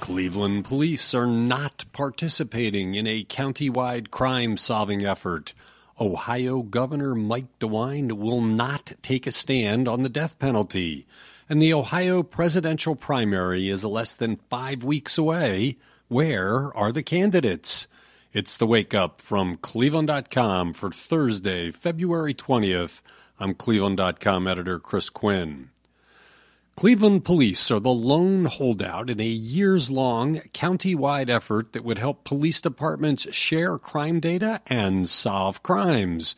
Cleveland police are not participating in a countywide crime solving effort. Ohio Governor Mike DeWine will not take a stand on the death penalty. And the Ohio presidential primary is less than five weeks away. Where are the candidates? It's the wake up from Cleveland.com for Thursday, February 20th. I'm Cleveland.com editor Chris Quinn. Cleveland police are the lone holdout in a years long county-wide effort that would help police departments share crime data and solve crimes.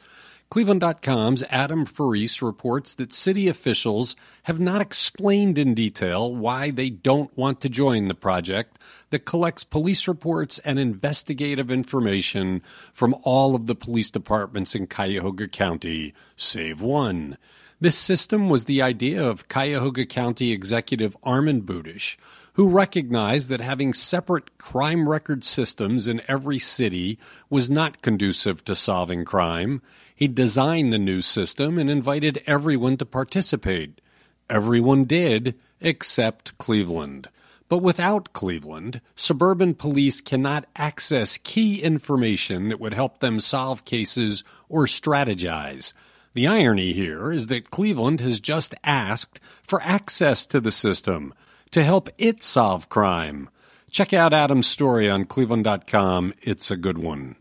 Cleveland.com's Adam Ferrise reports that city officials have not explained in detail why they don't want to join the project that collects police reports and investigative information from all of the police departments in Cuyahoga County, save one. This system was the idea of Cuyahoga County Executive Armond Budish, who recognized that having separate crime record systems in every city was not conducive to solving crime. He designed the new system and invited everyone to participate. Everyone did, except Cleveland. But without Cleveland, suburban police cannot access key information that would help them solve cases or strategize. The irony here is that Cleveland has just asked for access to the system to help it solve crime. Check out Adam's story on cleveland.com. It's a good one.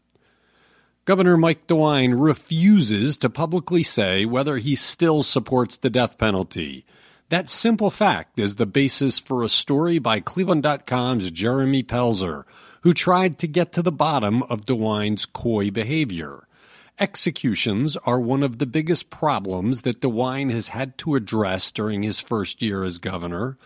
Governor Mike DeWine refuses to publicly say whether he still supports the death penalty. That simple fact is the basis for a story by Cleveland.com's Jeremy Pelzer, who tried to get to the bottom of DeWine's coy behavior. Executions are one of the biggest problems that DeWine has had to address during his first year as governor.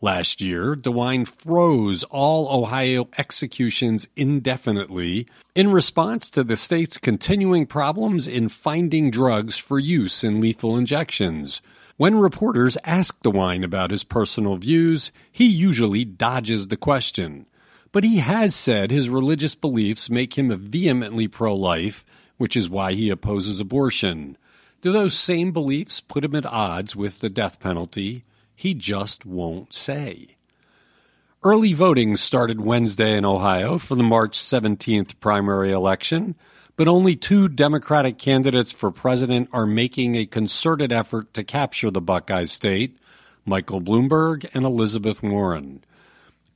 Last year, DeWine froze all Ohio executions indefinitely in response to the state's continuing problems in finding drugs for use in lethal injections. When reporters ask DeWine about his personal views, he usually dodges the question. But he has said his religious beliefs make him vehemently pro life which is why he opposes abortion. Do those same beliefs put him at odds with the death penalty? He just won't say. Early voting started Wednesday in Ohio for the March 17th primary election, but only two Democratic candidates for president are making a concerted effort to capture the Buckeye state Michael Bloomberg and Elizabeth Warren.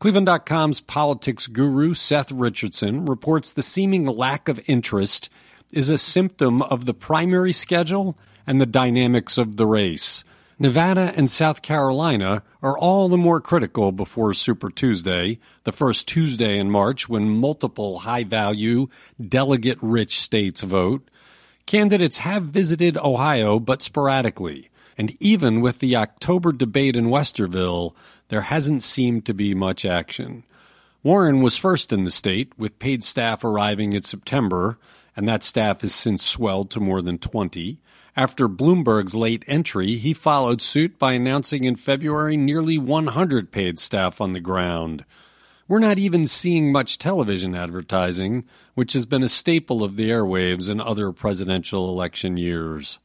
Cleveland.com's politics guru Seth Richardson reports the seeming lack of interest is a symptom of the primary schedule and the dynamics of the race. Nevada and South Carolina are all the more critical before Super Tuesday, the first Tuesday in March when multiple high value, delegate rich states vote. Candidates have visited Ohio, but sporadically. And even with the October debate in Westerville, there hasn't seemed to be much action. Warren was first in the state, with paid staff arriving in September and that staff has since swelled to more than 20. After Bloomberg's late entry, he followed suit by announcing in February nearly 100 paid staff on the ground. We're not even seeing much television advertising, which has been a staple of the airwaves in other presidential election years.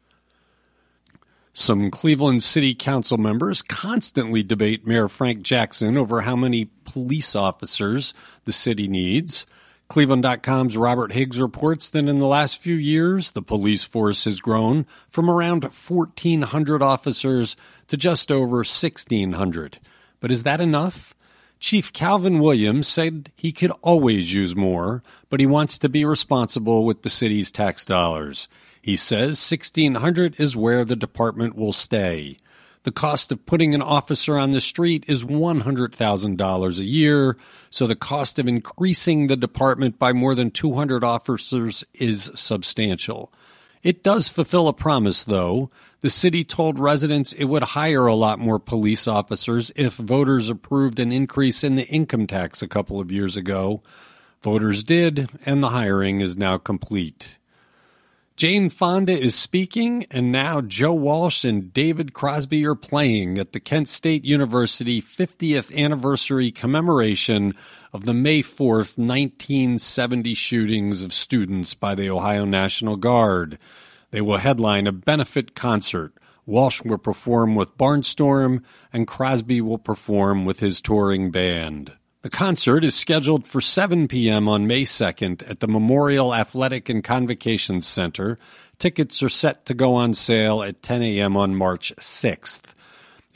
Some Cleveland City Council members constantly debate Mayor Frank Jackson over how many police officers the city needs. Cleveland.com's Robert Higgs reports that in the last few years, the police force has grown from around 1,400 officers to just over 1,600. But is that enough? Chief Calvin Williams said he could always use more, but he wants to be responsible with the city's tax dollars. He says 1,600 is where the department will stay. The cost of putting an officer on the street is $100,000 a year, so the cost of increasing the department by more than 200 officers is substantial. It does fulfill a promise, though. The city told residents it would hire a lot more police officers if voters approved an increase in the income tax a couple of years ago. Voters did, and the hiring is now complete. Jane Fonda is speaking, and now Joe Walsh and David Crosby are playing at the Kent State University 50th anniversary commemoration of the May 4th, 1970 shootings of students by the Ohio National Guard. They will headline a benefit concert. Walsh will perform with Barnstorm, and Crosby will perform with his touring band. The concert is scheduled for 7 p.m. on May 2nd at the Memorial Athletic and Convocation Center. Tickets are set to go on sale at 10 a.m. on March 6th.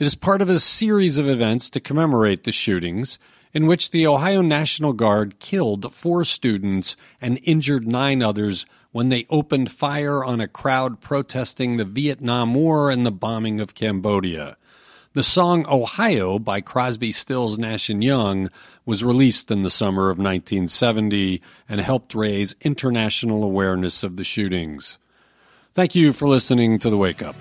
It is part of a series of events to commemorate the shootings in which the Ohio National Guard killed four students and injured nine others when they opened fire on a crowd protesting the Vietnam War and the bombing of Cambodia. The song Ohio by Crosby, Stills, Nash and Young was released in the summer of 1970 and helped raise international awareness of the shootings. Thank you for listening to The Wake Up.